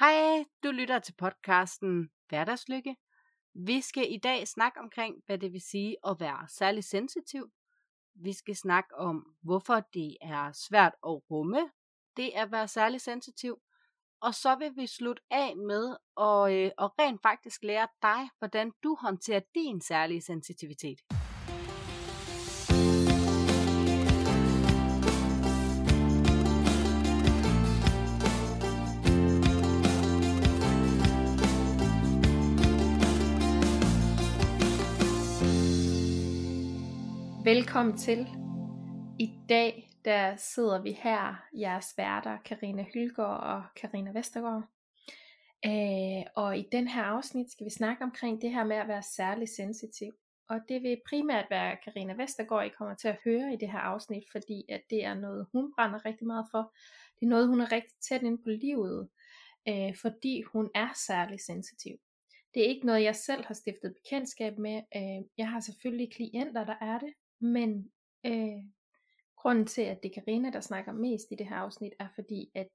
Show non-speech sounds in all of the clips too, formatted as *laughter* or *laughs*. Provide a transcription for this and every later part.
Hej, du lytter til podcasten Hverdagslykke. Vi skal i dag snakke omkring, hvad det vil sige at være særlig sensitiv. Vi skal snakke om, hvorfor det er svært at rumme det at være særlig sensitiv. Og så vil vi slutte af med at, øh, at rent faktisk lære dig, hvordan du håndterer din særlige sensitivitet. Velkommen til. I dag der sidder vi her, jeres værter, Karina Hylgaard og Karina Vestergaard. Øh, og i den her afsnit skal vi snakke omkring det her med at være særlig sensitiv. Og det vil primært være Karina Vestergaard, I kommer til at høre i det her afsnit, fordi at det er noget, hun brænder rigtig meget for. Det er noget, hun er rigtig tæt ind på livet, øh, fordi hun er særlig sensitiv. Det er ikke noget, jeg selv har stiftet bekendtskab med. Øh, jeg har selvfølgelig klienter, der er det, men øh, grunden til, at det er Karina, der snakker mest i det her afsnit, er fordi, at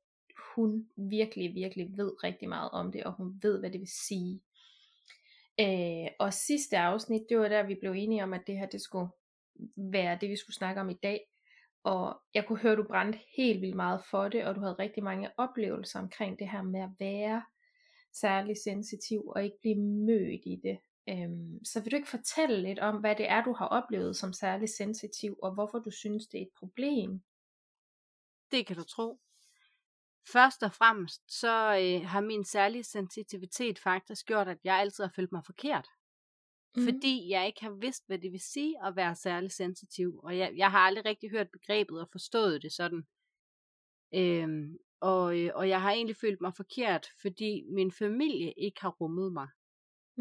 hun virkelig, virkelig ved rigtig meget om det, og hun ved, hvad det vil sige. Øh, og sidste afsnit, det var der, vi blev enige om, at det her, det skulle være det, vi skulle snakke om i dag. Og jeg kunne høre, at du brændte helt vildt meget for det, og du havde rigtig mange oplevelser omkring det her med at være særlig sensitiv, og ikke blive mødt i det. Øhm, så vil du ikke fortælle lidt om, hvad det er, du har oplevet som særlig sensitiv, og hvorfor du synes, det er et problem? Det kan du tro. Først og fremmest, så øh, har min særlige sensitivitet faktisk gjort, at jeg altid har følt mig forkert. Mm. Fordi jeg ikke har vidst, hvad det vil sige at være særlig sensitiv. Og jeg, jeg har aldrig rigtig hørt begrebet og forstået det sådan. Øhm, og, øh, og jeg har egentlig følt mig forkert, fordi min familie ikke har rummet mig.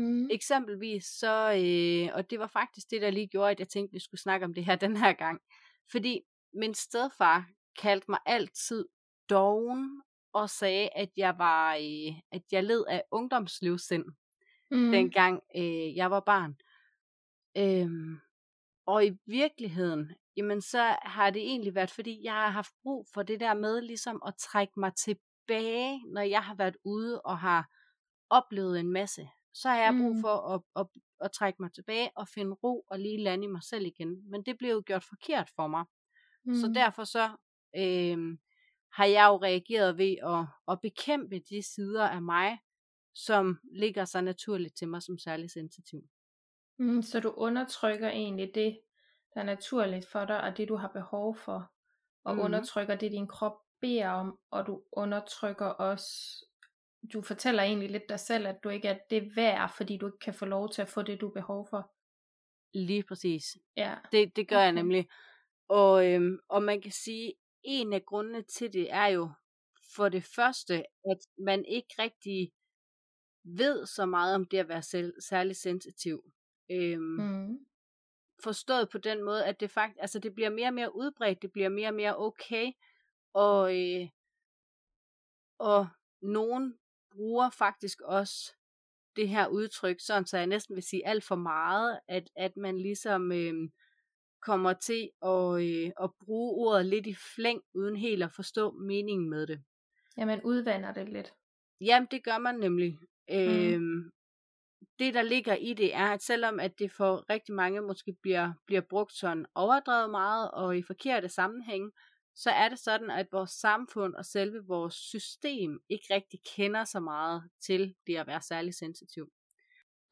Mm. Eksempelvis så, øh, og det var faktisk det, der lige gjorde, at jeg tænkte, at vi skulle snakke om det her *laughs* den her gang. Fordi min stedfar kaldte mig altid doven og sagde, at jeg var, øh, at jeg led af ungdomslivssind, mm. dengang øh, jeg var barn. Øhm, og i virkeligheden, jamen så har det egentlig været, fordi jeg har haft brug for det der med ligesom at trække mig tilbage, når jeg har været ude og har oplevet en masse så har jeg brug mm. for at, at, at trække mig tilbage og finde ro og lige lande i mig selv igen. Men det blev jo gjort forkert for mig. Mm. Så derfor så øh, har jeg jo reageret ved at, at bekæmpe de sider af mig, som ligger så naturligt til mig som særlig sensitiv. Mm, så du undertrykker egentlig det, der er naturligt for dig, og det du har behov for, og mm. undertrykker det, din krop beder om, og du undertrykker også du fortæller egentlig lidt dig selv, at du ikke er det værd, fordi du ikke kan få lov til at få det, du har behov for. Lige præcis. Ja. Det, det gør okay. jeg nemlig. Og, øhm, og man kan sige, en af grundene til det er jo for det første, at man ikke rigtig ved så meget om det at være selv, særlig sensitiv. Øhm, mm. Forstået på den måde, at det faktisk, altså det bliver mere og mere udbredt, det bliver mere og mere okay, og, øh, og nogen bruger faktisk også det her udtryk, sådan så jeg næsten vil sige alt for meget, at, at man ligesom øh, kommer til at, øh, at bruge ordet lidt i flæng, uden helt at forstå meningen med det. Ja, man udvander det lidt. Jamen, det gør man nemlig. Mm. Øh, det, der ligger i det, er, at selvom at det for rigtig mange måske bliver, bliver brugt sådan overdrevet meget og i forkerte sammenhænge, så er det sådan, at vores samfund og selve vores system ikke rigtig kender så meget til det at være særlig sensitiv.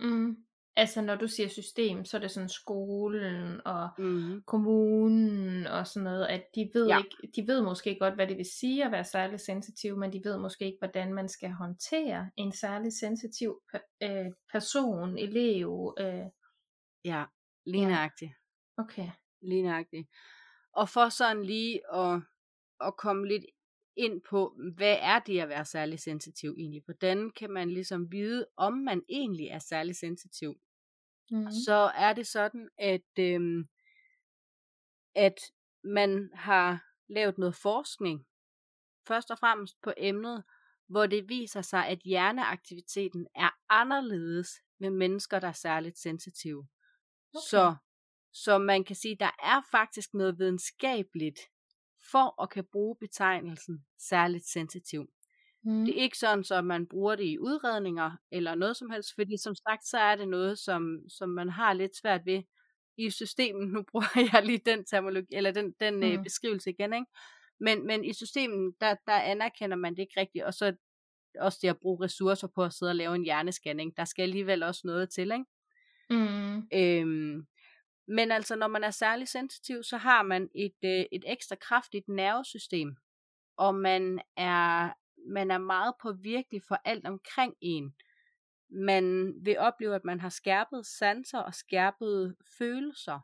Mm. Altså når du siger system, så er det sådan skolen og mm. kommunen og sådan noget, at de ved, ja. ikke, de ved måske godt, hvad det vil sige at være særlig sensitiv, men de ved måske ikke, hvordan man skal håndtere en særlig sensitiv øh, person, elev. Øh. Ja, lige nøjagtigt. Ja. Okay. Lige nøjagtigt. Og for sådan lige at, at komme lidt ind på, hvad er det at være særlig sensitiv egentlig? Hvordan kan man ligesom vide, om man egentlig er særlig sensitiv? Mm. Så er det sådan, at, øhm, at man har lavet noget forskning, først og fremmest på emnet, hvor det viser sig, at hjerneaktiviteten er anderledes med mennesker, der er særligt sensitive. Okay. Så så man kan sige, der er faktisk noget videnskabeligt for at kan bruge betegnelsen særligt sensitiv. Mm. Det er ikke sådan, så man bruger det i udredninger eller noget som helst, fordi som sagt, så er det noget, som, som man har lidt svært ved i systemet. Nu bruger *laughs* jeg lige den terminologi, eller den, den mm. øh, beskrivelse igen, ikke? Men, men i systemet, der, der anerkender man det ikke rigtigt, og så også det at bruge ressourcer på at sidde og lave en hjernescanning. Der skal alligevel også noget til, ikke? Mm. Øhm, men altså, når man er særlig sensitiv, så har man et, øh, et ekstra kraftigt nervesystem, og man er, man er meget påvirkelig for alt omkring en. Man vil opleve, at man har skærpet sanser og skærpet følelser.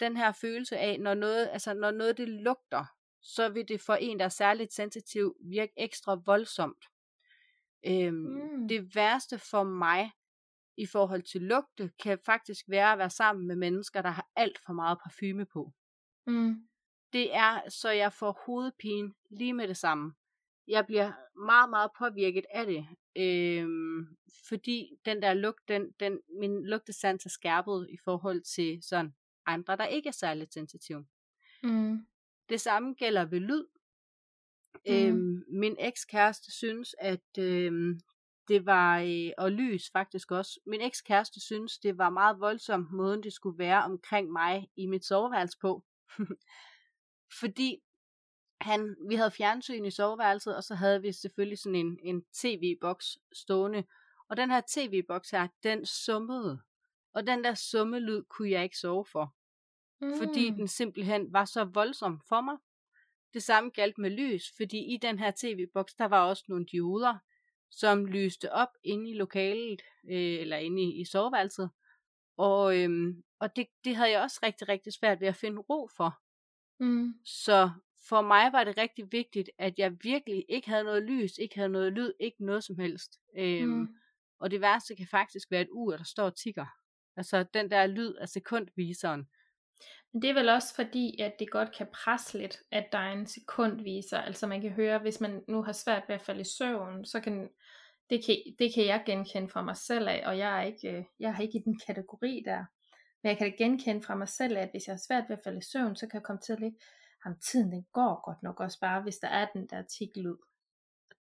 Den her følelse af, når noget, altså når noget det lugter, så vil det for en, der er særligt sensitiv, virke ekstra voldsomt. Øhm, mm. Det værste for mig i forhold til lugte, kan faktisk være at være sammen med mennesker, der har alt for meget parfume på. Mm. Det er, så jeg får hovedpine lige med det samme. Jeg bliver meget, meget påvirket af det, øhm, fordi den der lugt, den, den, min lugtesans er skærpet i forhold til sådan andre, der ikke er særligt sensitive. Mm. Det samme gælder ved lyd. Mm. Øhm, min ekskæreste synes, at øhm, det var, øh, og lys faktisk også, min ekskæreste synes, det var meget voldsomt måden, det skulle være omkring mig i mit soveværelse på. *laughs* Fordi han, vi havde fjernsyn i soveværelset, og så havde vi selvfølgelig sådan en, en tv-boks stående. Og den her tv-boks her, den summede. Og den der summelyd kunne jeg ikke sove for. Mm. Fordi den simpelthen var så voldsom for mig. Det samme galt med lys, fordi i den her tv-boks, der var også nogle dioder, som lyste op inde i lokalet, øh, eller inde i, i soveværelset. Og, øhm, og det, det havde jeg også rigtig, rigtig svært ved at finde ro for. Mm. Så for mig var det rigtig vigtigt, at jeg virkelig ikke havde noget lys, ikke havde noget lyd, ikke noget som helst. Øhm, mm. Og det værste kan faktisk være et ur, der står og tigger. Altså den der lyd af sekundviseren. Men det er vel også fordi, at det godt kan presse lidt, at der er en sekundviser. Altså man kan høre, hvis man nu har svært ved at falde i søvn, så kan det kan, det kan jeg genkende fra mig selv af, og jeg er ikke, øh, jeg har ikke i den kategori der. Men jeg kan det genkende fra mig selv af, at hvis jeg har svært ved at falde i søvn, så kan jeg komme til at ligge, ham tiden den går godt nok også bare, hvis der er den der tiklyd.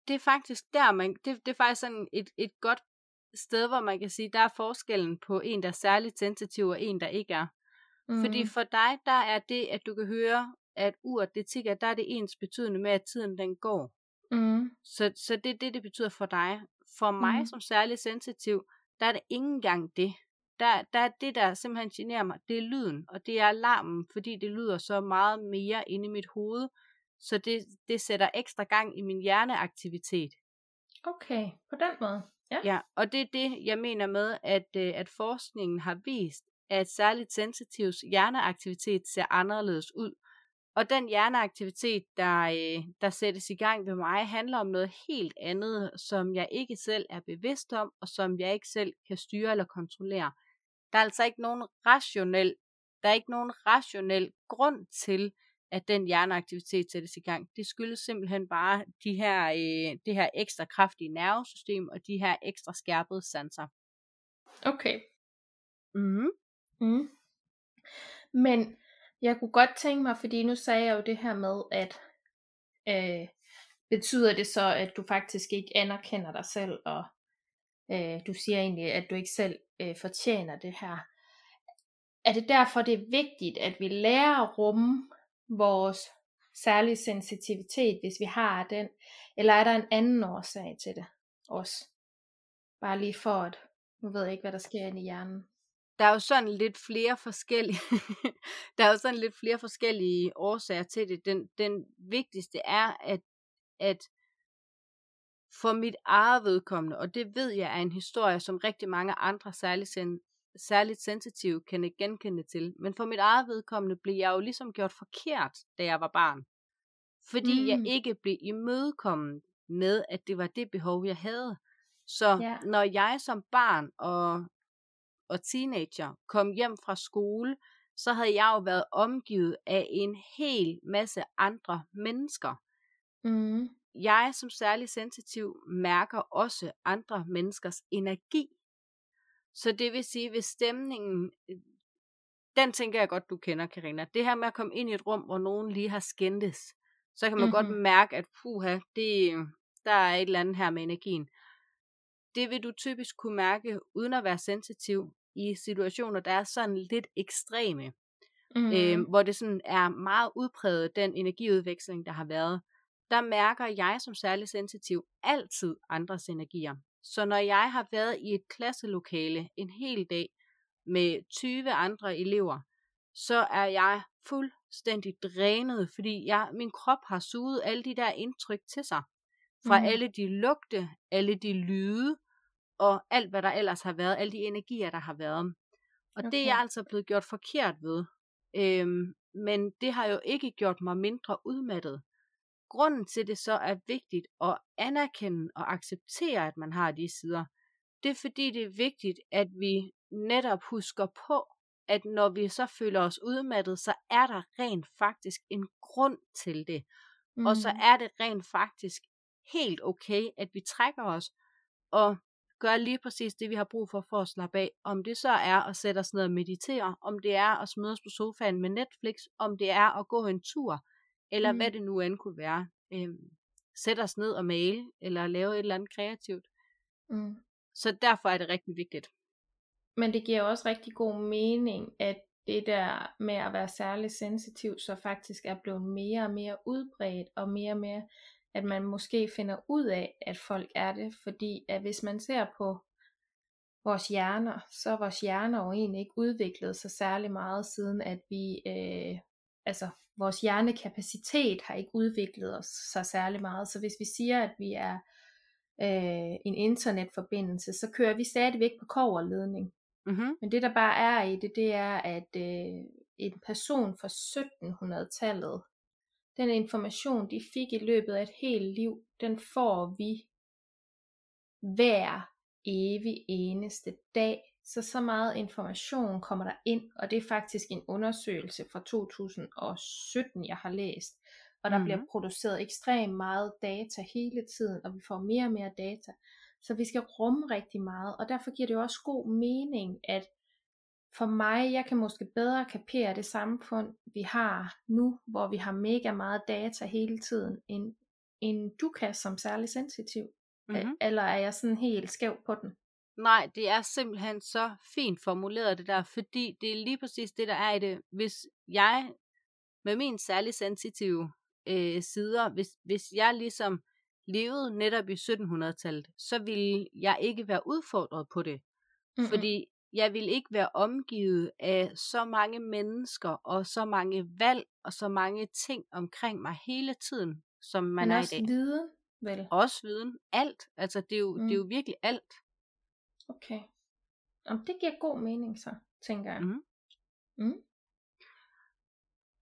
Det er faktisk der, man, det, det er faktisk sådan et, et godt sted, hvor man kan sige, der er forskellen på en, der er særligt sensitiv, og en, der ikke er. Mm. Fordi for dig, der er det, at du kan høre, at uret det tigger, der er det ens betydende med, at tiden den går. Mm. Så, så det er det, det betyder for dig. For mig mm. som særlig sensitiv, der er det ikke engang det. Der, der er det, der simpelthen generer mig, det er lyden, og det er alarmen, fordi det lyder så meget mere inde i mit hoved, så det, det sætter ekstra gang i min hjerneaktivitet. Okay, på den måde. Ja. ja, og det er det, jeg mener med, at, øh, at forskningen har vist, at særligt sensitivs hjerneaktivitet ser anderledes ud. Og den hjerneaktivitet, der, øh, der sættes i gang ved mig, handler om noget helt andet, som jeg ikke selv er bevidst om, og som jeg ikke selv kan styre eller kontrollere. Der er altså ikke nogen rationel, der er ikke nogen rationel grund til, at den hjerneaktivitet sættes i gang. Det skyldes simpelthen bare de her, øh, det her ekstra kraftige nervesystem og de her ekstra skærpede sanser. Okay. Mm. Mm. Men jeg kunne godt tænke mig, fordi nu sagde jeg jo det her med, at øh, betyder det så, at du faktisk ikke anerkender dig selv, og øh, du siger egentlig, at du ikke selv øh, fortjener det her. Er det derfor, det er vigtigt, at vi lærer at rumme vores særlige sensitivitet, hvis vi har den, eller er der en anden årsag til det også? Bare lige for at, nu ved jeg ikke, hvad der sker inde i hjernen der er jo sådan lidt flere forskellige, *laughs* der er jo sådan lidt flere forskellige årsager til det. Den, den vigtigste er, at, at for mit eget vedkommende, og det ved jeg er en historie, som rigtig mange andre særligt, sen, særligt sensitive kan genkende til, men for mit eget vedkommende blev jeg jo ligesom gjort forkert, da jeg var barn. Fordi mm. jeg ikke blev imødekommet med, at det var det behov, jeg havde. Så ja. når jeg som barn og og teenager kom hjem fra skole, så havde jeg jo været omgivet af en hel masse andre mennesker. Mm. Jeg som særlig sensitiv mærker også andre menneskers energi. Så det vil sige, hvis stemningen, den tænker jeg godt, du kender, Karina. Det her med at komme ind i et rum, hvor nogen lige har skændtes, så kan man mm-hmm. godt mærke, at puha, det, der der er et eller andet her med energien. Det vil du typisk kunne mærke, uden at være sensitiv, i situationer, der er sådan lidt ekstreme. Mm. Øh, hvor det sådan er meget udpræget, den energiudveksling, der har været. Der mærker jeg som særlig sensitiv altid andres energier. Så når jeg har været i et klasselokale en hel dag med 20 andre elever, så er jeg fuldstændig drænet, fordi jeg, min krop har suget alle de der indtryk til sig. Fra mm. alle de lugte, alle de lyde, og alt hvad der ellers har været, alle de energier, der har været. Og okay. det er jeg altså blevet gjort forkert ved. Øhm, men det har jo ikke gjort mig mindre udmattet. Grunden til det så er vigtigt at anerkende og acceptere, at man har de sider. Det er fordi, det er vigtigt, at vi netop husker på, at når vi så føler os udmattet, så er der rent faktisk en grund til det. Mm. Og så mm. er det rent faktisk helt okay, at vi trækker os og gør lige præcis det, vi har brug for for at slappe af. Om det så er at sætte os ned og meditere, om det er at smide os på sofaen med Netflix, om det er at gå en tur, eller mm. hvad det nu end kunne være. Øhm, sætte os ned og male, eller lave et eller andet kreativt. Mm. Så derfor er det rigtig vigtigt. Men det giver også rigtig god mening, at det der med at være særlig sensitiv, så faktisk er blevet mere og mere udbredt, og mere og mere, at man måske finder ud af, at folk er det, fordi at hvis man ser på vores hjerner, så er vores hjerner jo egentlig ikke udviklet sig særlig meget, siden at vi, øh, altså vores hjernekapacitet har ikke udviklet os så særlig meget, så hvis vi siger, at vi er øh, en internetforbindelse, så kører vi stadigvæk på koverledning. Mm-hmm. Men det der bare er i det, det er, at øh, en person fra 1700-tallet, den information, de fik i løbet af et helt liv, den får vi hver evig eneste dag. Så så meget information kommer der ind, og det er faktisk en undersøgelse fra 2017, jeg har læst. Og der mm-hmm. bliver produceret ekstremt meget data hele tiden, og vi får mere og mere data. Så vi skal rumme rigtig meget, og derfor giver det jo også god mening, at for mig, jeg kan måske bedre kapere det samfund, vi har nu, hvor vi har mega meget data hele tiden, end, end du kan som særlig sensitiv. Mm-hmm. Eller er jeg sådan helt skæv på den? Nej, det er simpelthen så fint formuleret det der, fordi det er lige præcis det, der er i det. Hvis jeg med min særlig sensitive øh, sider, hvis, hvis jeg ligesom levede netop i 1700-tallet, så ville jeg ikke være udfordret på det. Mm-hmm. Fordi jeg vil ikke være omgivet af så mange mennesker og så mange valg og så mange ting omkring mig hele tiden, som man Men er i dag. viden, vel? Også viden. Alt. Altså, det er jo, mm. det er jo mm. virkelig alt. Okay. Om det giver god mening så, tænker jeg. Mm. Mm.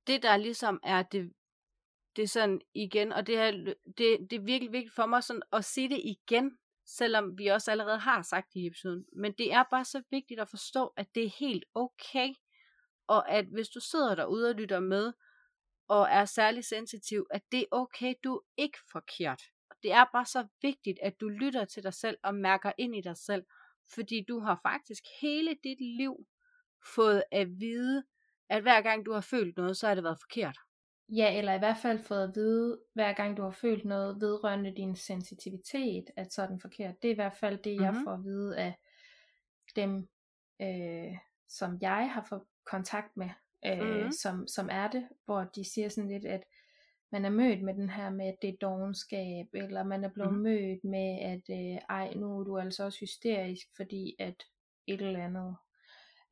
Det der ligesom er det, det er sådan igen, og det er, det, det er virkelig vigtigt for mig sådan at sige det igen, selvom vi også allerede har sagt det i episoden. Men det er bare så vigtigt at forstå, at det er helt okay, og at hvis du sidder derude og lytter med, og er særlig sensitiv, at det er okay, du er ikke forkert. Det er bare så vigtigt, at du lytter til dig selv og mærker ind i dig selv, fordi du har faktisk hele dit liv fået at vide, at hver gang du har følt noget, så har det været forkert. Ja, eller i hvert fald fået at vide, hver gang du har følt noget vedrørende din sensitivitet, at så er den forkert. Det er i hvert fald det, jeg mm-hmm. får at vide af dem, øh, som jeg har fået kontakt med, øh, mm-hmm. som, som er det, hvor de siger sådan lidt, at man er mødt med den her med, at det er dogenskab, eller man er blevet mm-hmm. mødt med, at øh, ej, nu er du altså også hysterisk, fordi at et eller andet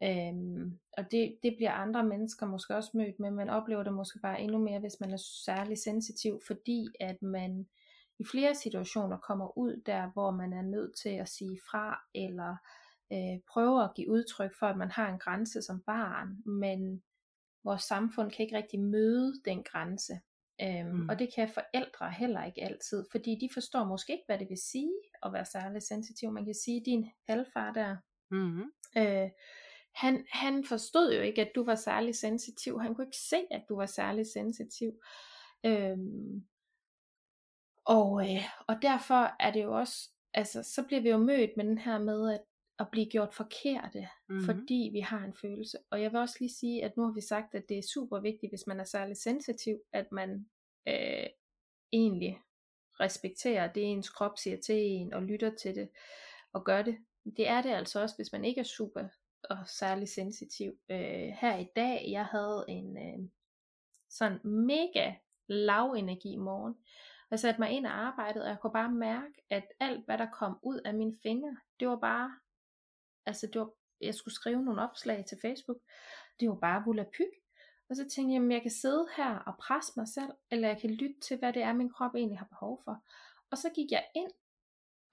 Øhm, og det, det bliver andre mennesker måske også mødt med, man oplever det måske bare endnu mere, hvis man er særlig sensitiv, fordi at man i flere situationer kommer ud der, hvor man er nødt til at sige fra, eller øh, prøve at give udtryk for, at man har en grænse som barn, men vores samfund kan ikke rigtig møde den grænse. Øhm, mm. Og det kan forældre heller ikke altid, fordi de forstår måske ikke, hvad det vil sige at være særlig sensitiv. Man kan sige, at din halvfar der, mm. øh, han, han forstod jo ikke, at du var særlig sensitiv. Han kunne ikke se, at du var særlig sensitiv. Øhm, og, øh, og derfor er det jo også, altså så bliver vi jo mødt med den her med at, at blive gjort forkerte, mm-hmm. fordi vi har en følelse. Og jeg vil også lige sige, at nu har vi sagt, at det er super vigtigt, hvis man er særlig sensitiv, at man øh, egentlig respekterer det, ens krop siger til en, og lytter til det, og gør det. Det er det altså også, hvis man ikke er super og særlig sensitiv. Øh, her i dag, jeg havde en øh, sådan mega lav energi morgen. Jeg satte mig ind og arbejdede, og jeg kunne bare mærke, at alt hvad der kom ud af mine fingre, det var bare, altså det var, jeg skulle skrive nogle opslag til Facebook, det var bare volapyk. Og så tænkte jeg, at jeg kan sidde her og presse mig selv, eller jeg kan lytte til, hvad det er, min krop egentlig har behov for. Og så gik jeg ind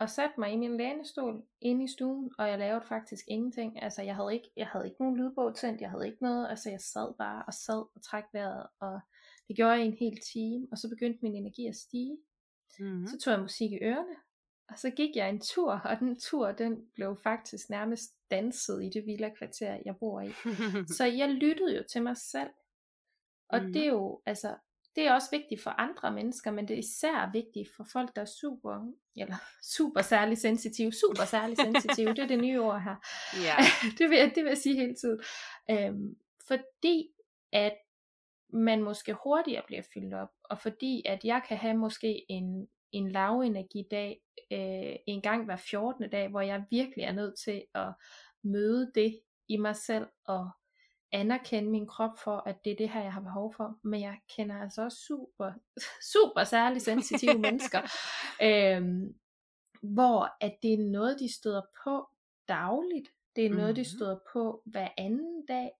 og satte mig i min lænestol inde i stuen, og jeg lavede faktisk ingenting. Altså jeg havde ikke, jeg havde ikke nogen lydbog tændt, jeg havde ikke noget, altså jeg sad bare og sad og træk vejret, og det gjorde jeg i en hel time, og så begyndte min energi at stige. Mm-hmm. Så tog jeg musik i ørerne, og så gik jeg en tur, og den tur, den blev faktisk nærmest danset i det villa kvarter, jeg bor i. *laughs* så jeg lyttede jo til mig selv. Og mm. det er jo, altså, det er også vigtigt for andre mennesker, men det er især vigtigt for folk, der er super, eller super særlig sensitive, super særlig sensitive, det er det nye ord her. Ja. *laughs* det, vil, det vil jeg sige hele tiden. Øhm, fordi at man måske hurtigere bliver fyldt op, og fordi at jeg kan have måske en, en lav energidag øh, en gang hver 14. dag, hvor jeg virkelig er nødt til at møde det i mig selv og anerkende min krop for, at det er det her, jeg har behov for. Men jeg kender altså også super, *laughs* super særligt sensitive *laughs* mennesker, øhm, hvor at det er noget, de støder på dagligt. Det er noget, mm-hmm. de støder på hver anden dag,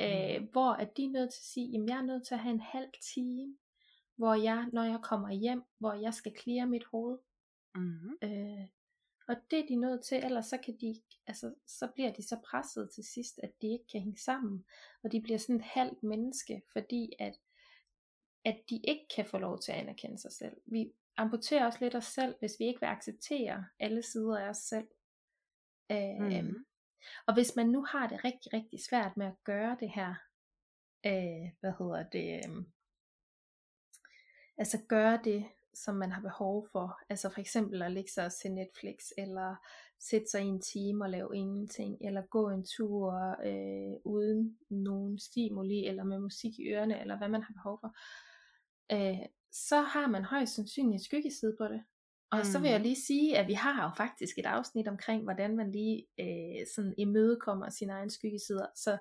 øh, mm. hvor at de er nødt til at sige, jamen jeg er nødt til at have en halv time, hvor jeg, når jeg kommer hjem, hvor jeg skal klire mit hoved. Mm-hmm. Øh, og det er de nødt til, ellers så kan de, altså, så bliver de så presset til sidst, at de ikke kan hænge sammen, og de bliver sådan et halvt menneske, fordi at, at de ikke kan få lov til at anerkende sig selv. Vi amputerer også lidt os selv, hvis vi ikke vil acceptere alle sider af os selv. Øh, mm. Og hvis man nu har det rigtig, rigtig svært med at gøre det her, øh, hvad hedder det, øh, altså gøre det, som man har behov for. Altså for eksempel at lægge sig og se Netflix, eller sætte sig i en time og lave ingenting, eller gå en tur øh, uden nogen stimuli, eller med musik i ørerne, eller hvad man har behov for. Øh, så har man højst sandsynligt skyggeside på det. Og mm. så vil jeg mm. lige sige, at vi har jo faktisk et afsnit omkring, hvordan man lige øh, sådan imødekommer sine egne skyggesider. Så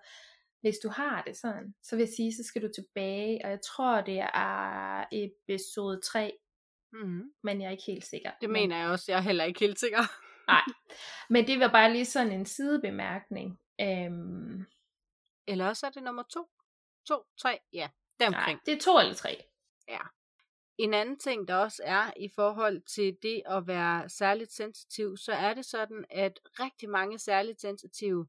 hvis du har det sådan, så vil jeg sige, så skal du tilbage, og jeg tror det er episode 3, mm. men jeg er ikke helt sikker. Det mener jeg også, jeg er heller ikke helt sikker. *laughs* Nej, men det var bare lige sådan en sidebemærkning. Øhm... Eller også er det nummer 2, 2, 3, ja, deromkring. Nej, det er 2 eller 3. Ja. En anden ting, der også er i forhold til det at være særligt sensitiv, så er det sådan, at rigtig mange særligt sensitive,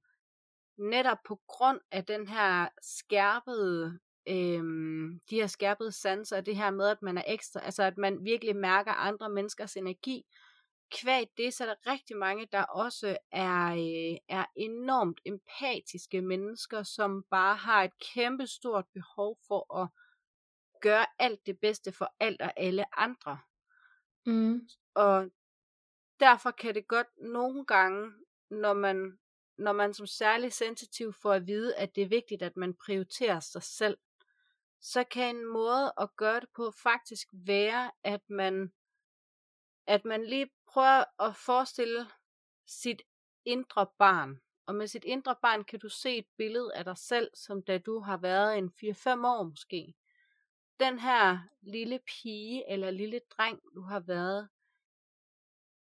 netop på grund af den her skærpede, øhm, de her skærpede sanser, og det her med, at man er ekstra, altså at man virkelig mærker andre menneskers energi, kvæg det, så er der rigtig mange, der også er, øh, er enormt empatiske mennesker, som bare har et kæmpe stort behov for at gøre alt det bedste for alt og alle andre. Mm. Og derfor kan det godt nogle gange, når man, når man som særlig sensitiv får at vide, at det er vigtigt, at man prioriterer sig selv, så kan en måde at gøre det på faktisk være, at man, at man lige prøver at forestille sit indre barn. Og med sit indre barn kan du se et billede af dig selv, som da du har været en 4-5 år måske den her lille pige eller lille dreng, du har været,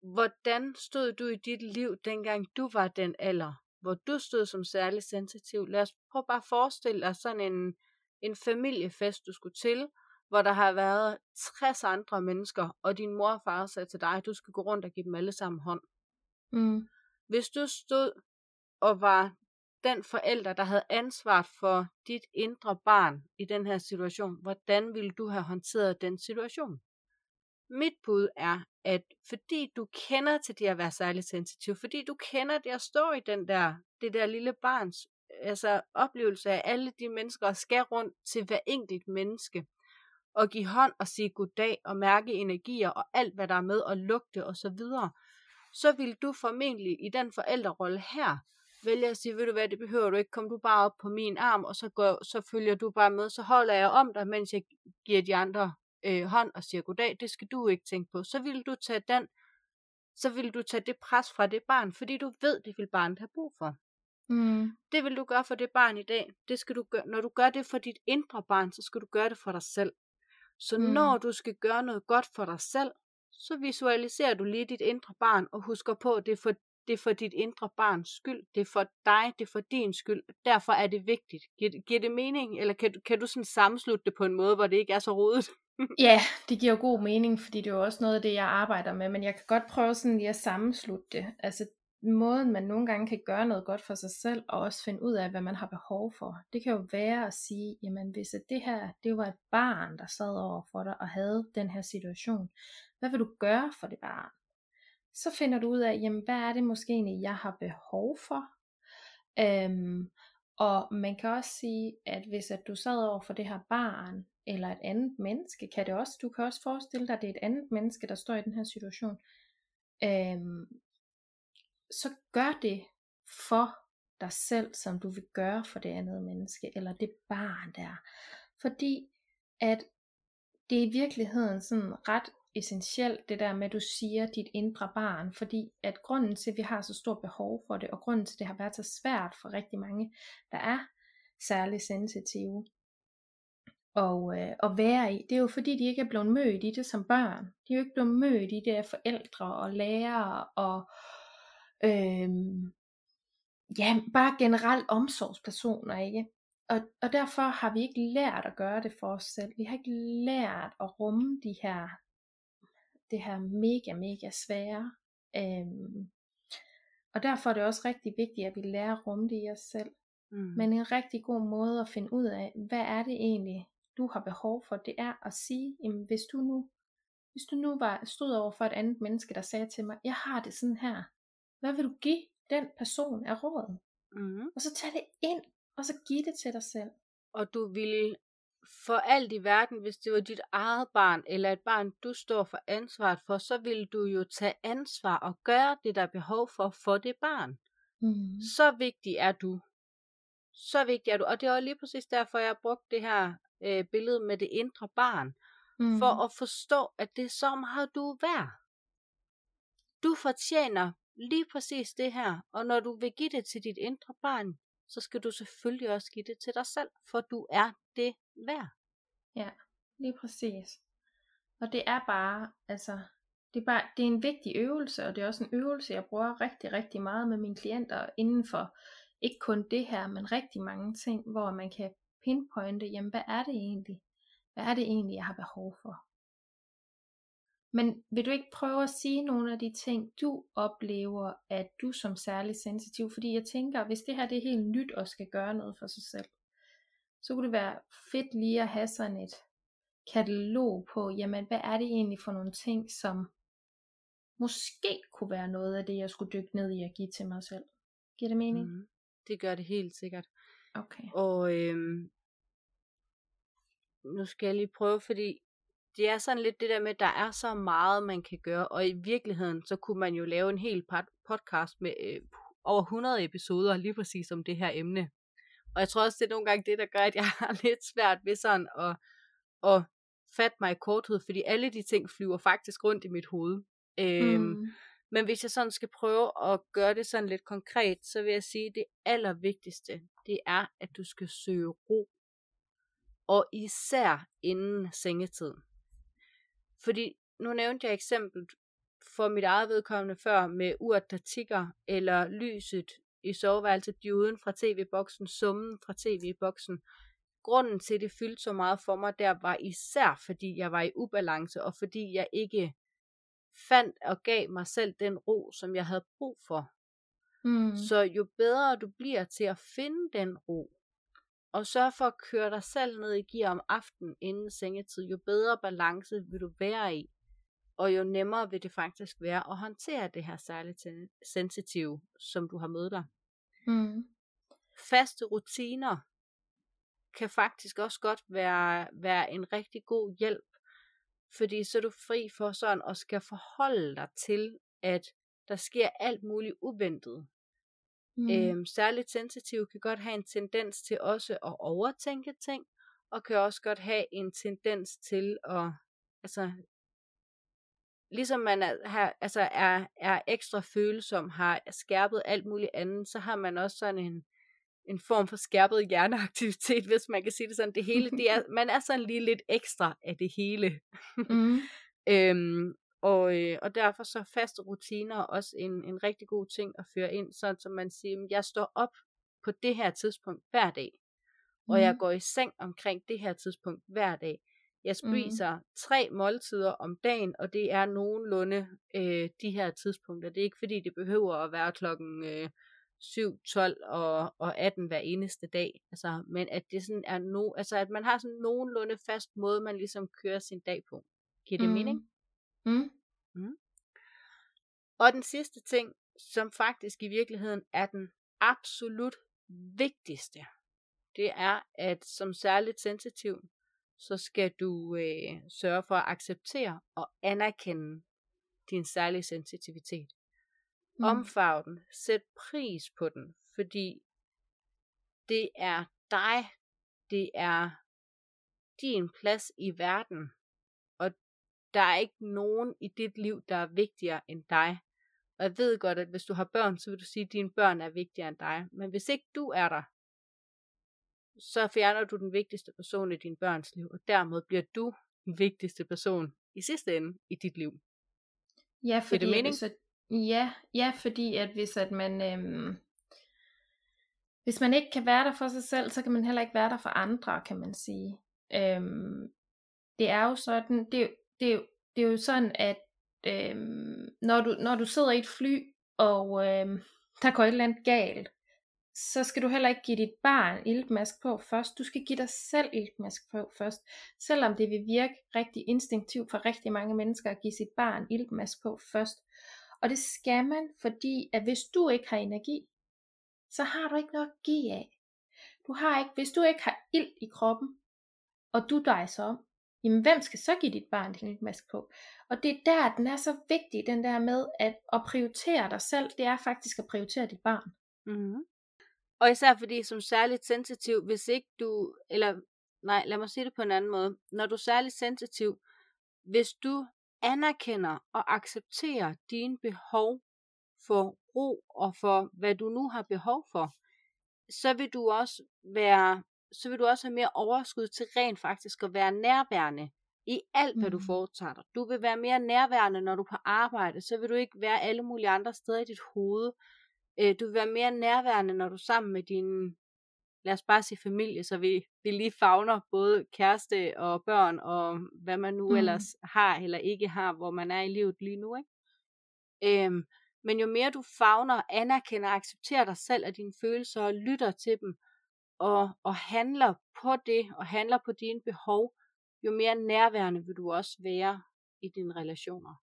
hvordan stod du i dit liv, dengang du var den alder, hvor du stod som særlig sensitiv? Lad os prøve bare at forestille dig sådan en, en familiefest, du skulle til, hvor der har været 60 andre mennesker, og din mor og far sagde til dig, at du skal gå rundt og give dem alle sammen hånd. Mm. Hvis du stod og var den forælder, der havde ansvaret for dit indre barn i den her situation, hvordan ville du have håndteret den situation? Mit bud er, at fordi du kender til det at være særligt sensitiv, fordi du kender det at stå i den der, det der lille barns altså oplevelse af alle de mennesker, og skal rundt til hver enkelt menneske, og give hånd og sige goddag, og mærke energier, og alt hvad der er med, og lugte og så videre, så vil du formentlig i den forældrerolle her, vælge at sige, ved du hvad, det behøver du ikke, kom du bare op på min arm, og så, går, så følger du bare med, så holder jeg om dig, mens jeg giver de andre øh, hånd og siger goddag, det skal du ikke tænke på, så vil du tage den, så vil du tage det pres fra det barn, fordi du ved, det vil barnet have brug for. Mm. Det vil du gøre for det barn i dag. Det skal du gøre. Når du gør det for dit indre barn, så skal du gøre det for dig selv. Så Mm. når du skal gøre noget godt for dig selv, så visualiserer du lige dit indre barn og husker på, at det er for, det er for dit indre barns skyld. Det er for dig, det er for din skyld. Derfor er det vigtigt. Giver, det- giver det mening, eller kan, kan du sådan sammenslutte det på en måde, hvor det ikke er så rodet? *laughs* Ja, det giver god mening, fordi det er jo også noget af det, jeg arbejder med, men jeg kan godt prøve sådan lige at sammenslutte det. Altså måden, man nogle gange kan gøre noget godt for sig selv, og også finde ud af, hvad man har behov for. Det kan jo være at sige, jamen hvis at det her, det var et barn, der sad over for dig og havde den her situation, hvad vil du gøre for det barn? Så finder du ud af, jamen hvad er det måske egentlig, jeg har behov for? Øhm, og man kan også sige, at hvis at du sad over for det her barn, eller et andet menneske, kan det også, du kan også forestille dig, at det er et andet menneske, der står i den her situation, øhm, så gør det for dig selv, som du vil gøre for det andet menneske, eller det barn der. Fordi at det er i virkeligheden sådan ret essentielt, det der med, at du siger dit indre barn, fordi at grunden til, at vi har så stort behov for det, og grunden til, at det har været så svært for rigtig mange, der er særligt sensitive, og, øh, at være i, det er jo fordi, de ikke er blevet mødt i det som børn. De er jo ikke blevet mødt i det af forældre og lærere, og øhm, ja, bare generelt omsorgspersoner, ikke? Og, og derfor har vi ikke lært at gøre det for os selv. Vi har ikke lært at rumme de her, det her mega, mega svære. Øhm, og derfor er det også rigtig vigtigt, at vi lærer at rumme det i os selv. Mm. Men en rigtig god måde at finde ud af, hvad er det egentlig, du har behov for, det er at sige, jamen hvis du nu, hvis du nu var, stod over for et andet menneske, der sagde til mig, jeg har det sådan her, hvad vil du give den person af råd? Mm. Og så tag det ind, og så giv det til dig selv. og du ville for alt i verden, hvis det var dit eget barn, eller et barn, du står for ansvaret for, så ville du jo tage ansvar og gøre det, der er behov for for det barn. Mm. Så vigtig er du. Så vigtig er du. Og det var lige præcis derfor, jeg brugte det her øh, billede med det indre barn. Mm. For at forstå, at det er så meget du er værd. Du fortjener lige præcis det her. Og når du vil give det til dit indre barn, så skal du selvfølgelig også give det til dig selv, for du er det værd. Ja, lige præcis. Og det er bare, altså, det er, bare, det er en vigtig øvelse, og det er også en øvelse, jeg bruger rigtig, rigtig meget med mine klienter inden for ikke kun det her, men rigtig mange ting, hvor man kan pinpointe, jamen hvad er det egentlig? Hvad er det egentlig, jeg har behov for? Men vil du ikke prøve at sige nogle af de ting, du oplever, at du som særlig sensitiv, fordi jeg tænker, hvis det her det er helt nyt og skal gøre noget for sig selv, så kunne det være fedt lige at have sådan et katalog på, jamen hvad er det egentlig for nogle ting, som måske kunne være noget af det, jeg skulle dykke ned i og give til mig selv. Giver det mening? Mm. Mm, det gør det helt sikkert. Okay. Og øhm, nu skal jeg lige prøve, fordi det er sådan lidt det der med, at der er så meget, man kan gøre, og i virkeligheden, så kunne man jo lave en hel pod- podcast med øh, over 100 episoder lige præcis om det her emne. Og jeg tror også, det er nogle gange det, der gør, at jeg *laughs* har lidt svært ved sådan at, at fatte mig i korthed, fordi alle de ting flyver faktisk rundt i mit hoved. Øhm, Mm. men hvis jeg sådan skal prøve at gøre det sådan lidt konkret, så vil jeg sige, at det allervigtigste, det er, at du skal søge ro. Og især inden sengetid. Fordi nu nævnte jeg eksempel for mit eget vedkommende før med urt, der tigger, eller lyset i soveværelset, dioden fra tv-boksen, summen fra tv-boksen. Grunden til, at det fyldte så meget for mig, der var især, fordi jeg var i ubalance, og fordi jeg ikke fandt og gav mig selv den ro, som jeg havde brug for. Mm. Så jo bedre du bliver til at finde den ro, og sørge for at køre dig selv ned i gear om aftenen inden sengetid, jo bedre balance vil du være i, og jo nemmere vil det faktisk være at håndtere det her særligt sensitive, som du har med dig. Mm. Faste rutiner kan faktisk også godt være, være en rigtig god hjælp, fordi så er du fri for sådan at skal forholde dig til, at der sker alt muligt uventet. Mm. Øhm, særligt sensitive kan godt have en tendens til også at overtænke ting, og kan også godt have en tendens til at altså, ligesom man er, har, altså er, er ekstra følsom, har skærpet alt muligt andet, så har man også sådan en, en form for skærpet hjerneaktivitet, *laughs* hvis man kan sige det sådan. Det hele, det er, *laughs* man er sådan lige lidt ekstra af det hele. Mm. *laughs* øhm, og, øh, og derfor så faste rutiner også en, en rigtig god ting at føre ind, sådan som man siger, jeg står op på det her tidspunkt hver dag, og mm. jeg går i seng omkring det her tidspunkt hver dag. Jeg spiser mm. tre måltider om dagen, og det er nogenlunde øh, de her tidspunkter. Det er ikke fordi, det behøver at være klokken øh, 7, 12 og, og 18 hver eneste dag. Altså, men at det sådan er no, altså at man har sådan nogenlunde fast måde, man ligesom kører sin dag på. Giver det mm. mening? Mm. Mm. Og den sidste ting, som faktisk i virkeligheden er den absolut vigtigste, det er, at som særligt sensitiv, så skal du øh, sørge for at acceptere og anerkende din særlige sensitivitet. Mm. Omfarve den, sæt pris på den, fordi det er dig, det er din plads i verden, der er ikke nogen i dit liv, der er vigtigere end dig. Og jeg ved godt, at hvis du har børn, så vil du sige, at dine børn er vigtigere end dig. Men hvis ikke du er der, så fjerner du den vigtigste person i din børns liv, og dermed bliver du den vigtigste person i sidste ende i dit liv. Ja, fordi, det mening? At, ja, ja, fordi at hvis at man, øhm, hvis man ikke kan være der for sig selv, så kan man heller ikke være der for andre, kan man sige. Øhm, det er jo sådan, det, det, det er jo sådan, at øh, når, du, når du sidder i et fly, og øh, der går et eller andet galt, så skal du heller ikke give dit barn iltmask på først. Du skal give dig selv iltmask på først. Selvom det vil virke rigtig instinktivt for rigtig mange mennesker at give sit barn iltmask på først. Og det skal man, fordi at hvis du ikke har energi, så har du ikke noget at give af. Du har ikke, hvis du ikke har ild i kroppen, og du dejser om, jamen hvem skal så give dit barn iltmask på? Og det er der, den er så vigtig, den der med at, at prioritere dig selv, det er faktisk at prioritere dit barn. Mm-hmm. Og især fordi som særligt sensitiv, hvis ikke du, eller nej, lad mig sige det på en anden måde. Når du er særligt sensitiv, hvis du anerkender og accepterer dine behov for ro og for hvad du nu har behov for, så vil du også være, så vil du også have mere overskud til rent faktisk at være nærværende i alt, hvad du mm. foretager dig. Du vil være mere nærværende, når du er på arbejde, så vil du ikke være alle mulige andre steder i dit hoved. Øh, du vil være mere nærværende, når du er sammen med din, lad os bare sige familie, så vi, vi lige fagner både kæreste og børn, og hvad man nu mm. ellers har eller ikke har, hvor man er i livet lige nu. Ikke? Øhm, men jo mere du fagner, anerkender og accepterer dig selv og dine følelser, og lytter til dem, og, og handler på det, og handler på dine behov, jo mere nærværende vil du også være i dine relationer.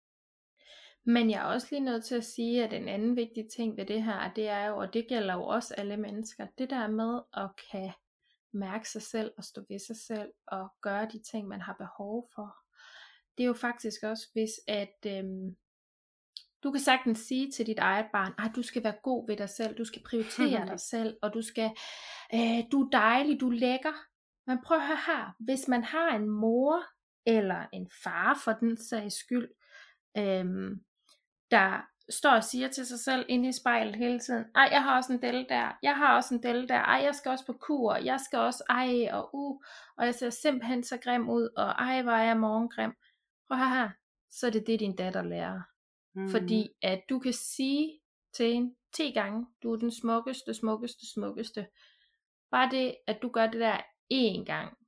Men jeg er også lige nødt til at sige, at en anden vigtig ting ved det her, det er jo, og det gælder jo også alle mennesker, det der med at kan mærke sig selv og stå ved sig selv og gøre de ting, man har behov for. Det er jo faktisk også, hvis at øhm, du kan sagtens sige til dit eget barn, at du skal være god ved dig selv, du skal prioritere *laughs* dig selv, og du skal, øh, du er dejlig, du er lækker. Men prøv at høre her, hvis man har en mor eller en far for den sags skyld, øhm, der står og siger til sig selv inde i spejlet hele tiden, ej, jeg har også en del der, jeg har også en del der, ej, jeg skal også på kur, jeg skal også, ej, og u, uh, og jeg ser simpelthen så grim ud, og ej, hvor er jeg morgengrim. Prøv her, så er det det, din datter lærer. Mm. Fordi at du kan sige til hende 10 gange, du er den smukkeste, smukkeste, smukkeste. Bare det, at du gør det der én gang,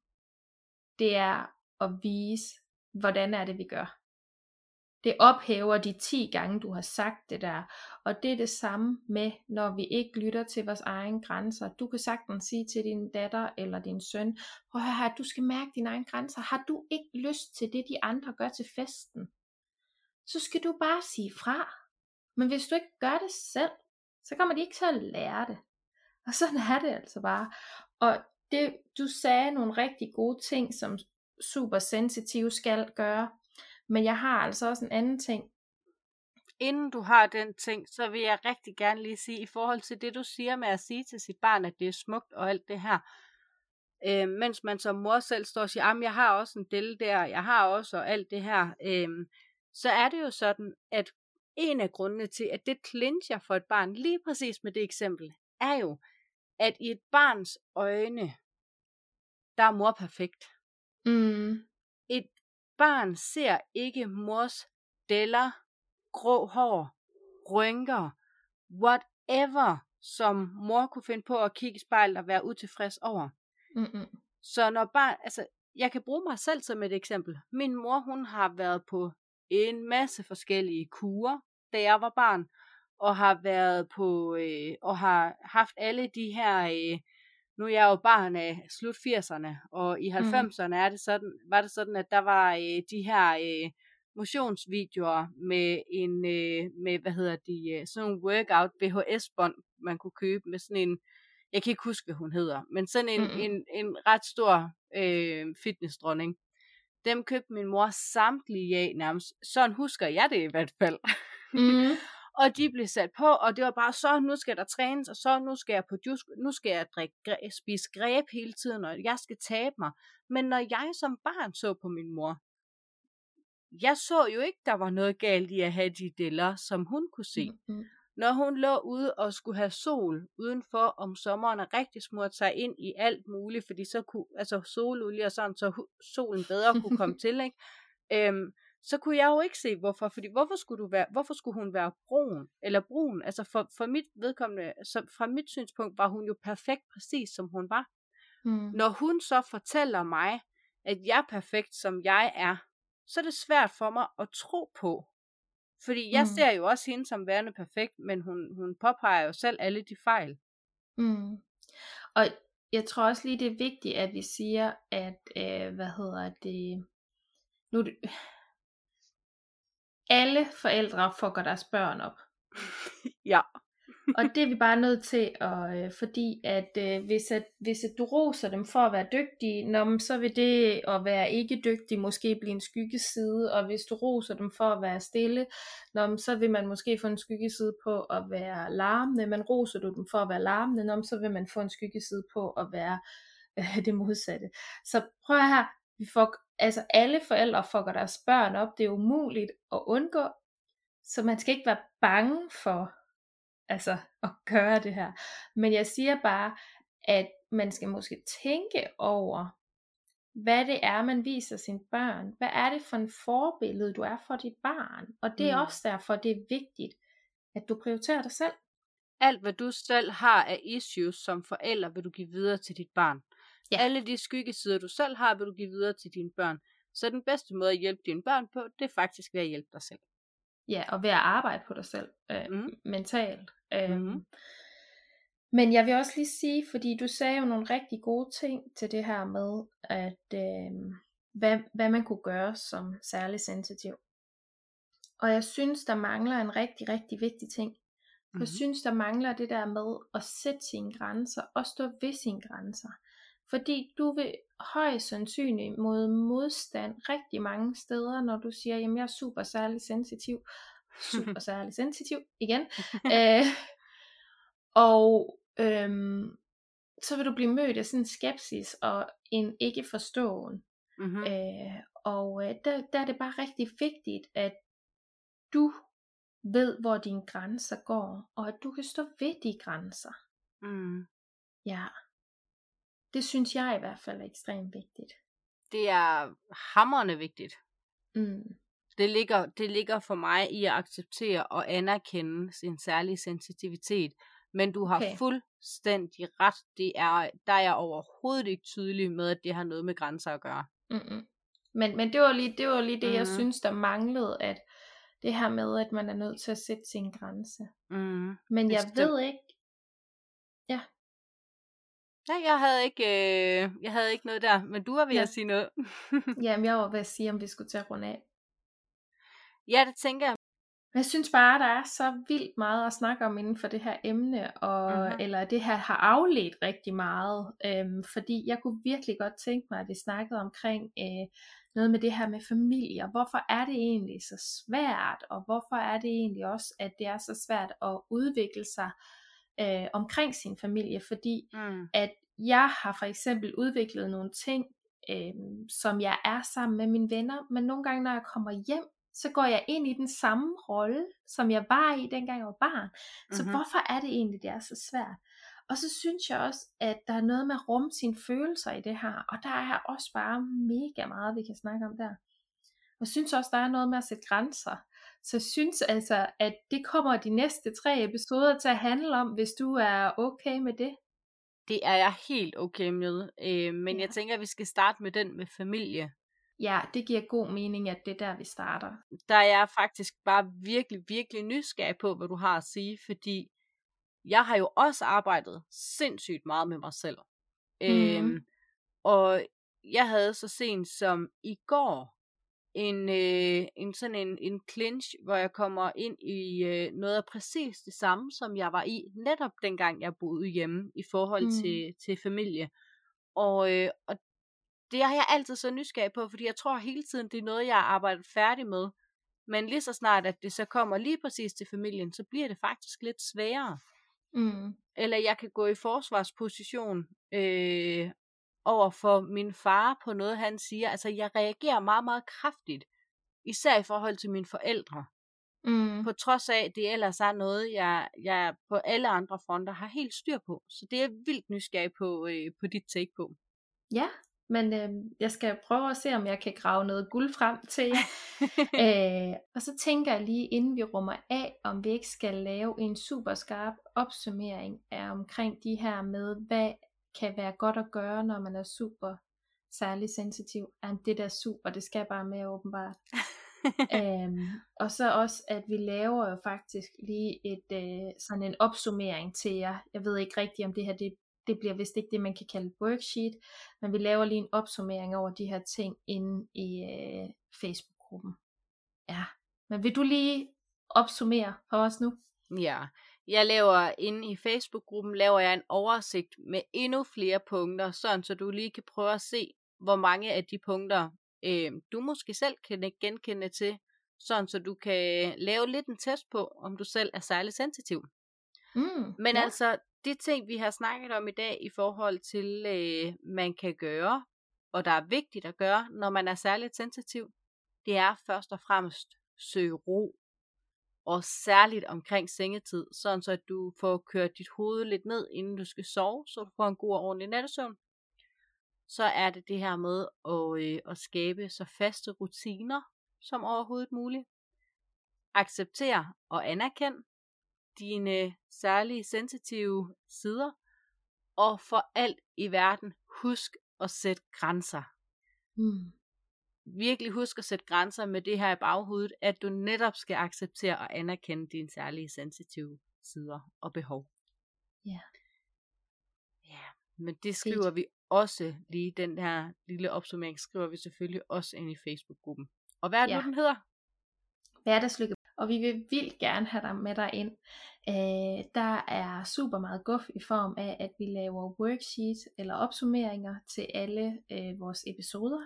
det er at vise, hvordan er det, vi gør. Det ophæver de 10 gange, du har sagt det der. Og det er det samme med, når vi ikke lytter til vores egne grænser. Du kan sagtens sige til din datter eller din søn, prøv at høre, du skal mærke dine egne grænser. Har du ikke lyst til det, de andre gør til festen? Så skal du bare sige fra. Men hvis du ikke gør det selv, så kommer de ikke til at lære det. Og sådan er det altså bare. Og det, du sagde nogle rigtig gode ting, som super sensitive skal gøre. Men jeg har altså også en anden ting. Inden du har den ting, så vil jeg rigtig gerne lige sige, i forhold til det du siger med at sige til sit barn, at det er smukt og alt det her, øh, mens man som mor selv står og siger, at jeg har også en del der, jeg har også og alt det her, øh, så er det jo sådan, at en af grundene til, at det clincher for et barn, lige præcis med det eksempel, er jo, at i et barns øjne, der er mor perfekt. Mm. Et barn ser ikke mors deller, grå hår, rynker, whatever, som mor kunne finde på at kigge i spejlet og være utilfreds over. Mm-mm. Så når barn, altså, jeg kan bruge mig selv som et eksempel. Min mor, hun har været på en masse forskellige kurer, da jeg var barn, og har været på, øh, og har haft alle de her, øh, nu er jeg jo barn af slut 80'erne, og i 90'erne mm. er det sådan, var det sådan, at der var øh, de her øh, motionsvideoer med en, øh, med, hvad hedder de, øh, sådan en workout VHS-bånd, man kunne købe med sådan en, jeg kan ikke huske, hvad hun hedder, men sådan en, mm. en, en ret stor øh, fitnessdronning. Dem købte min mor samtlige af nærmest. Sådan husker jeg det i hvert fald. Mm. *laughs* og de blev sat på, og det var bare så, nu skal der trænes, og så nu skal jeg på juice, nu skal jeg drikke, spise greb hele tiden, og jeg skal tabe mig. Men når jeg som barn så på min mor, jeg så jo ikke, der var noget galt i at have de deller, som hun kunne se. Mm-hmm. Når hun lå ude og skulle have sol udenfor om sommeren og rigtig smurt sig ind i alt muligt, fordi så kunne, altså sololie og sådan, så solen bedre kunne komme *laughs* til, ikke? Øhm, så kunne jeg jo ikke se hvorfor, fordi hvorfor skulle, du være, hvorfor skulle hun være brun, eller brun, altså for, for mit vedkommende, så fra mit synspunkt var hun jo perfekt præcis som hun var. Mm. Når hun så fortæller mig, at jeg er perfekt som jeg er, så er det svært for mig at tro på. Fordi jeg mm. ser jo også hende som værende perfekt, men hun, hun påpeger jo selv alle de fejl. Mm. Og jeg tror også lige, det er vigtigt, at vi siger, at, øh, hvad hedder det, nu det, alle forældre fucker deres børn op. *laughs* ja og det er vi bare nødt til, at, øh, fordi at øh, hvis, at hvis at du roser dem for at være dygtige, når, så vil det at være ikke dygtig måske blive en skyggeside, og hvis du roser dem for at være stille, når, så vil man måske få en skyggeside på at være larmende, men roser du dem for at være larmende, når, så vil man få en skyggeside på at være øh, det modsatte. Så prøv her, vi får, altså alle forældre fucker deres børn op, det er umuligt at undgå, så man skal ikke være bange for altså, *laughs* at gøre det her. Men jeg siger bare, at man skal måske tænke over, hvad det er, man viser sine børn. Hvad er det for en forbillede, du er for dit barn? Og det er mm. også derfor, det er vigtigt, at du prioriterer dig selv. Alt, hvad du selv har af issues som forælder, vil du give videre til dit barn. Ja. Alle de skyggesider, du selv har, vil du give videre til dine børn. Så den bedste måde at hjælpe dine børn på, det er faktisk ved at hjælpe dig selv. Ja, og ved at arbejde på dig selv øh, mm. mentalt. Øh, mm. Men jeg vil også lige sige, fordi du sagde jo nogle rigtig gode ting til det her med, at øh, hvad, hvad man kunne gøre som særlig sensitiv. Og jeg synes, der mangler en rigtig, rigtig vigtig ting. Mm. Jeg synes, der mangler det der med at sætte sine grænser og stå ved sine grænser. Fordi du vil højst sandsynligt mod modstand rigtig mange steder, når du siger, jamen jeg er super særlig sensitiv. Super *laughs* særlig sensitiv, igen. *laughs* Øh, og øhm, så vil du blive mødt af sådan en skepsis og en ikke forståen. Mm-hmm. Øh, og øh, der, der er det bare rigtig vigtigt, at du ved, hvor dine grænser går, og at du kan stå ved de grænser. Mm. Ja. Det synes jeg i hvert fald er ekstremt vigtigt. Det er hammerende vigtigt. Mm. Det ligger, det ligger for mig i at acceptere og anerkende sin særlige sensitivitet. Men du har okay. fuldstændig ret. Det er, der er jeg overhovedet ikke tydelig med, at det har noget med grænser at gøre. Mm-mm. Men, men det var lige det, var lige det mm. jeg synes, der manglede, at det her med, at man er nødt til at sætte sin grænse. Mm. Men jeg Bestemt. ved ikke, Nej, jeg havde ikke, øh, jeg havde ikke noget der, men du var ved ja. at sige noget. *laughs* Jamen, jeg var ved at sige, om vi skulle tage rundt af. Ja, det tænker jeg. Jeg synes bare, der er så vildt meget at snakke om inden for det her emne, og, mm-hmm. eller det her har afledt rigtig meget, øhm, fordi jeg kunne virkelig godt tænke mig, at vi snakkede omkring øh, noget med det her med familier. Hvorfor er det egentlig så svært, og hvorfor er det egentlig også, at det er så svært at udvikle sig øh, omkring sin familie, fordi mm. at jeg har for eksempel udviklet nogle ting, øh, som jeg er sammen med mine venner, men nogle gange, når jeg kommer hjem, så går jeg ind i den samme rolle, som jeg var i, dengang jeg var barn. Så Mhm. hvorfor er det egentlig, det er så svært? Og så synes jeg også, at der er noget med at rumme sine følelser i det her, og der er også bare mega meget, vi kan snakke om der. Og jeg synes også, der er noget med at sætte grænser. Så jeg synes altså, at det kommer de næste tre episoder til at handle om, hvis du er okay med det. Det er jeg helt okay med. Øh, men Ja. jeg tænker, at vi skal starte med den med familie. Ja, det giver god mening, at det er der, vi starter. Der er jeg faktisk bare virkelig, virkelig nysgerrig på, hvad du har at sige, fordi jeg har jo også arbejdet sindssygt meget med mig selv. Mhm. Øhm, og jeg havde så sent som i går en, øh, en sådan en, en clinch, hvor jeg kommer ind i øh, noget af præcis det samme, som jeg var i netop dengang jeg boede hjemme i forhold Mm. til, til familie. Og, øh, og det er jeg altid så nysgerrig på, fordi jeg tror hele tiden, det er noget, jeg har arbejdet færdig med. Men lige så snart, at det så kommer lige præcis til familien, så bliver det faktisk lidt sværere. Mm. Eller jeg kan gå i forsvarsposition øh, over for min far på noget, han siger. Altså, jeg reagerer meget, meget kraftigt. Især i forhold til mine forældre. Mm. På trods af, at det ellers er noget, jeg, jeg på alle andre fronter har helt styr på. Så det er vildt nysgerrig på, øh, på dit take på. Ja, men øh, jeg skal prøve at se, om jeg kan grave noget guld frem til jer. *laughs* øh, og så tænker jeg lige, inden vi rummer af, om vi ikke skal lave en super skarp opsummering af omkring de her med, hvad kan være godt at gøre, når man er super særlig sensitiv. Jamen, det der er super, det skal bare med åbenbart. *laughs* øhm, og så også, at vi laver jo faktisk lige et øh, sådan en opsummering til jer. Jeg ved ikke rigtigt, om det her det, det bliver vist ikke det, man kan kalde et worksheet, men vi laver lige en opsummering over de her ting inde i øh, Facebook-gruppen. Ja, men vil du lige opsummere for os nu? Ja, jeg laver inde i Facebook-gruppen, laver jeg en oversigt med endnu flere punkter, sådan så du lige kan prøve at se, hvor mange af de punkter, øh, du måske selv kan genkende til, sådan så du kan lave lidt en test på, om du selv er særlig sensitiv. Mm, Men ja. altså, de ting, vi har snakket om i dag i forhold til, øh, man kan gøre, og der er vigtigt at gøre, når man er særligt sensitiv, det er først og fremmest søge ro. Og særligt omkring sengetid, sådan så at du får kørt dit hoved lidt ned, inden du skal sove, så du får en god og ordentlig nattesøvn. Så er det det her med at, øh, at skabe så faste rutiner som overhovedet muligt. Accepter og anerkend dine særlige sensitive sider, og for alt i verden, husk at sætte grænser. Mm, Virkelig husk at sætte grænser med det her i baghovedet, at du netop skal acceptere og anerkende dine særlige sensitive sider og behov. Ja. Ja, men det skriver vi også lige, den her lille opsummering skriver vi selvfølgelig også ind i Facebook-gruppen. Og hvad er det Ja. nu, den hedder? hverdagslykke. Og vi vil vildt gerne have dig med dig ind. Øh, der er super meget guf i form af, at vi laver worksheets eller opsummeringer til alle øh, vores episoder.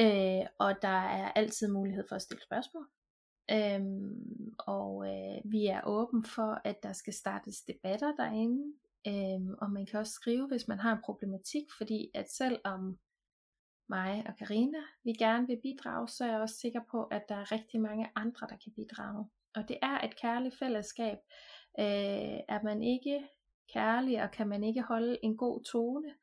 Øh, og der er altid mulighed for at stille spørgsmål. Øhm, og øh, vi er åben for, at der skal startes debatter derinde. Øhm, og man kan også skrive, hvis man har en problematik, fordi at selvom mig og Karina vi gerne vil bidrage, så er jeg også sikker på, at der er rigtig mange andre, der kan bidrage. Og det er et kærligt fællesskab. Øh, er man ikke kærlig, og kan man ikke holde en god tone,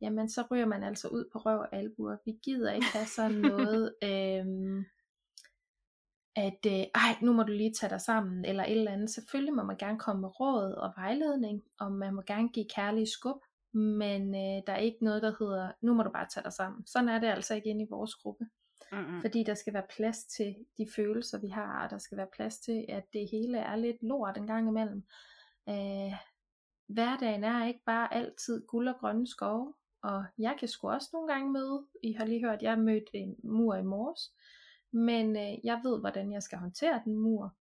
jamen så ryger man altså ud på røv og albuer. Vi gider ikke have sådan noget, *laughs* øhm, at øh, ej, nu må du lige tage dig sammen, eller et eller andet. Selvfølgelig må man gerne komme med råd og vejledning, og man må gerne give kærlige skub, men øh, der er ikke noget, der hedder, nu må du bare tage dig sammen. Sådan er det altså ikke inde i vores gruppe. Mm-mm. Fordi der skal være plads til de følelser, vi har, og der skal være plads til, at det hele er lidt lort en gang imellem. Øh, hverdagen er ikke bare altid guld og grønne skove, og jeg kan sgu også nogle gange møde, I har lige hørt, at jeg mødte en mur i morges, men øh, jeg ved, hvordan jeg skal håndtere den mur.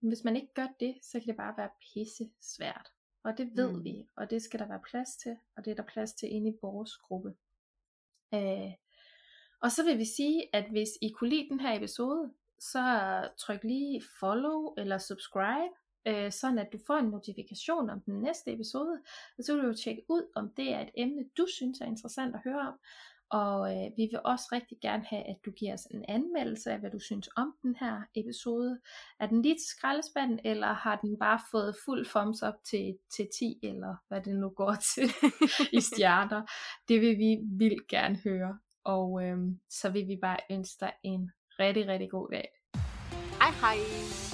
Men hvis man ikke gør det, så kan det bare være pisse svært. Og det ved mm. vi, og det skal der være plads til, og det er der plads til inde i vores gruppe. Øh, og så vil vi sige, at hvis I kunne lide den her episode, så tryk lige follow eller subscribe øh, sådan at du får en notifikation om den næste episode, og så vil du jo tjekke ud, om det er et emne, du synes er interessant at høre om, og øh, vi vil også rigtig gerne have, at du giver os en anmeldelse af, hvad du synes om den her episode. Er den lige til skraldespanden, eller har den bare fået fuld thumbs up til, til 10, eller hvad det nu går *laughs* til i stjerner? Det vil vi vildt gerne høre. Og øh, så vil vi bare ønske dig en rigtig, rigtig god dag. Hej hej!